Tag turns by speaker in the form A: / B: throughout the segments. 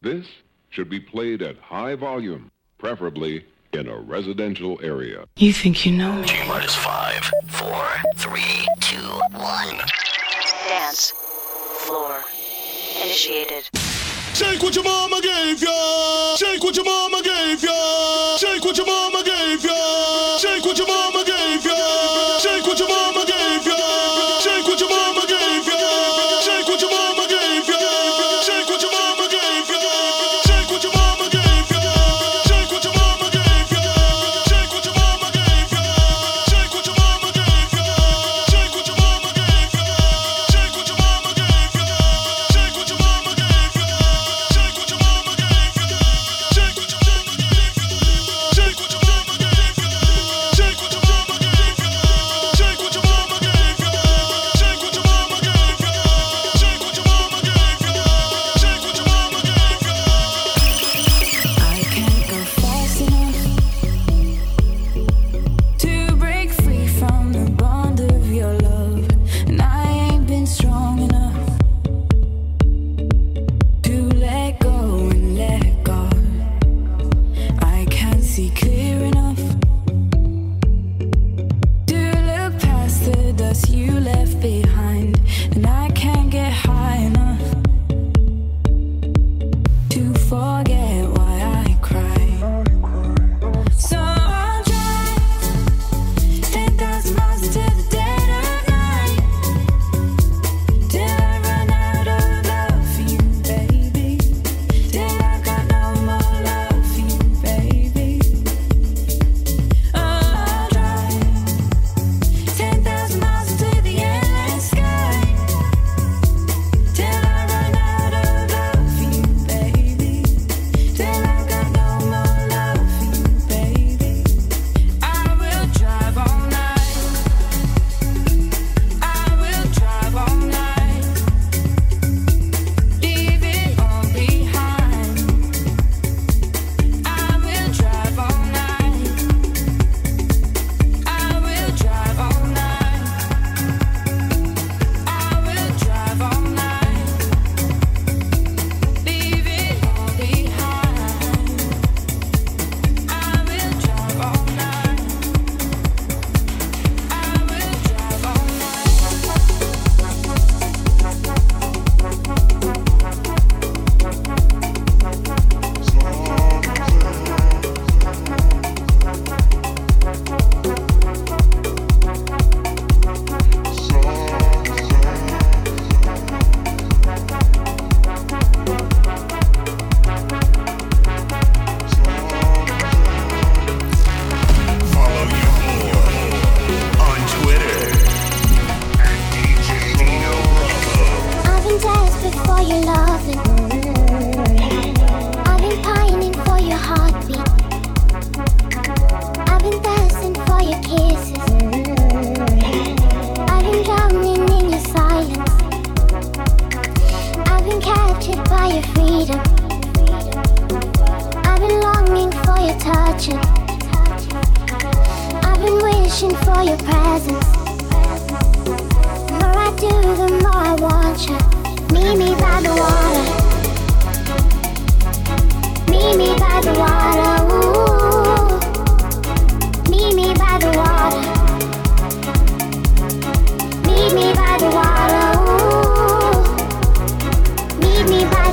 A: This should be played at high volume, preferably in a residential area.
B: You think you know me?
C: G five, four, three, two, one.
D: Dance floor initiated.
E: Shake what your mama gave ya. Shake what your mama gave ya. Shake what your mama gave ya.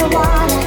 F: the
G: water.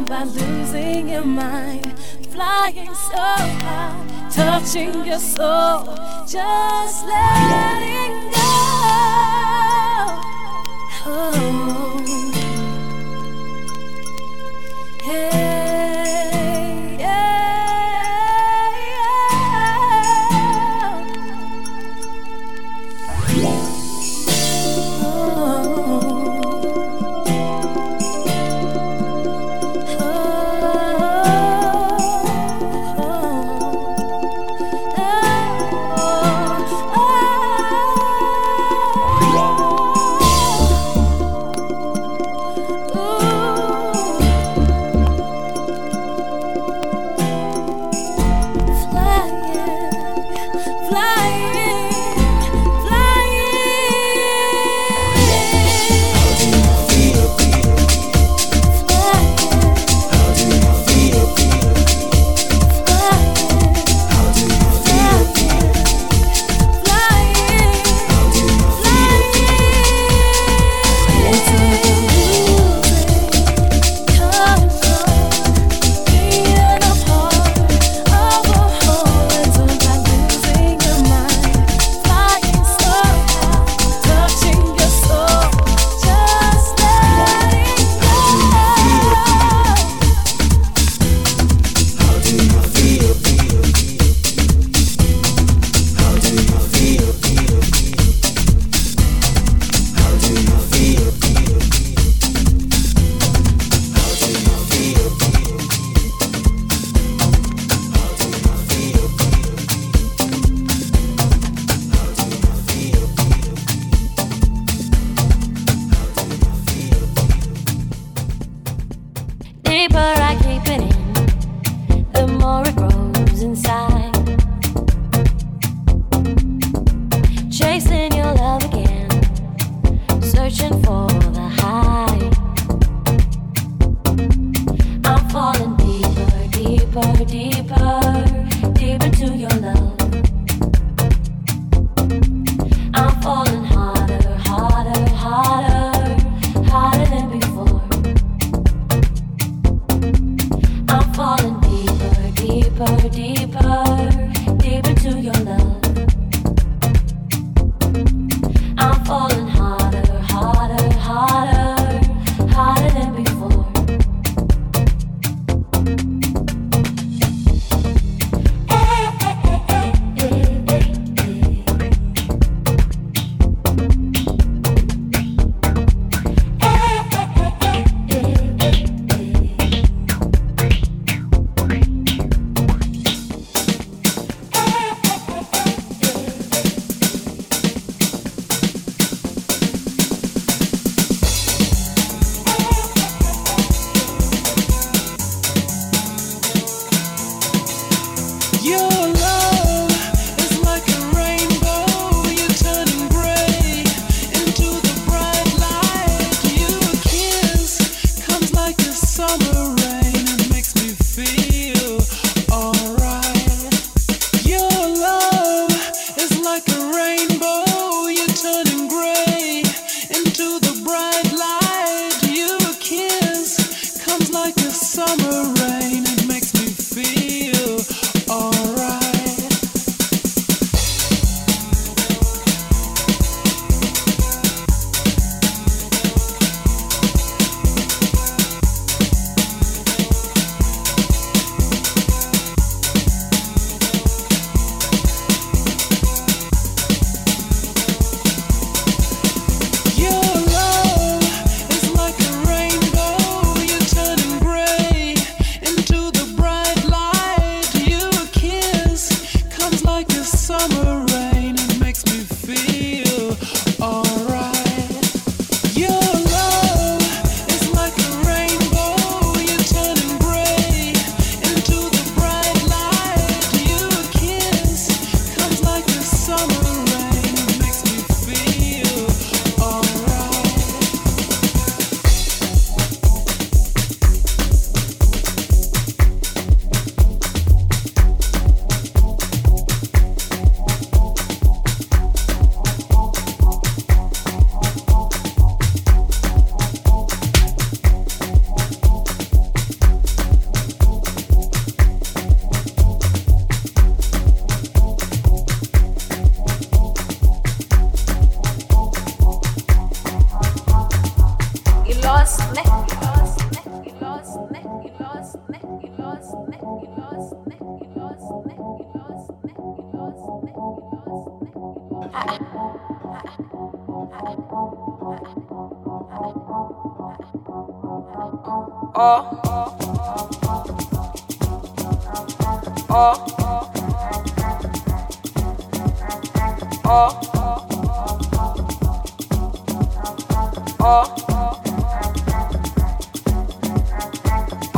G: down by
F: losing your mind, flying so high, touching your soul, just letting go. Oh.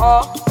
H: Nasumaleb.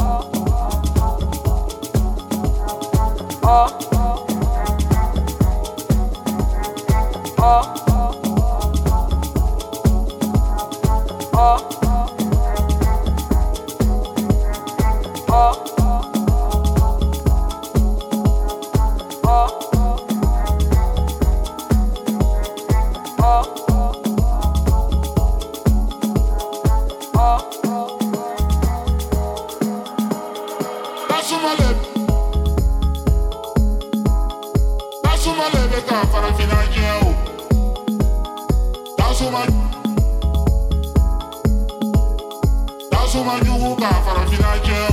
H: Nasumaleb ka farafina jẹ́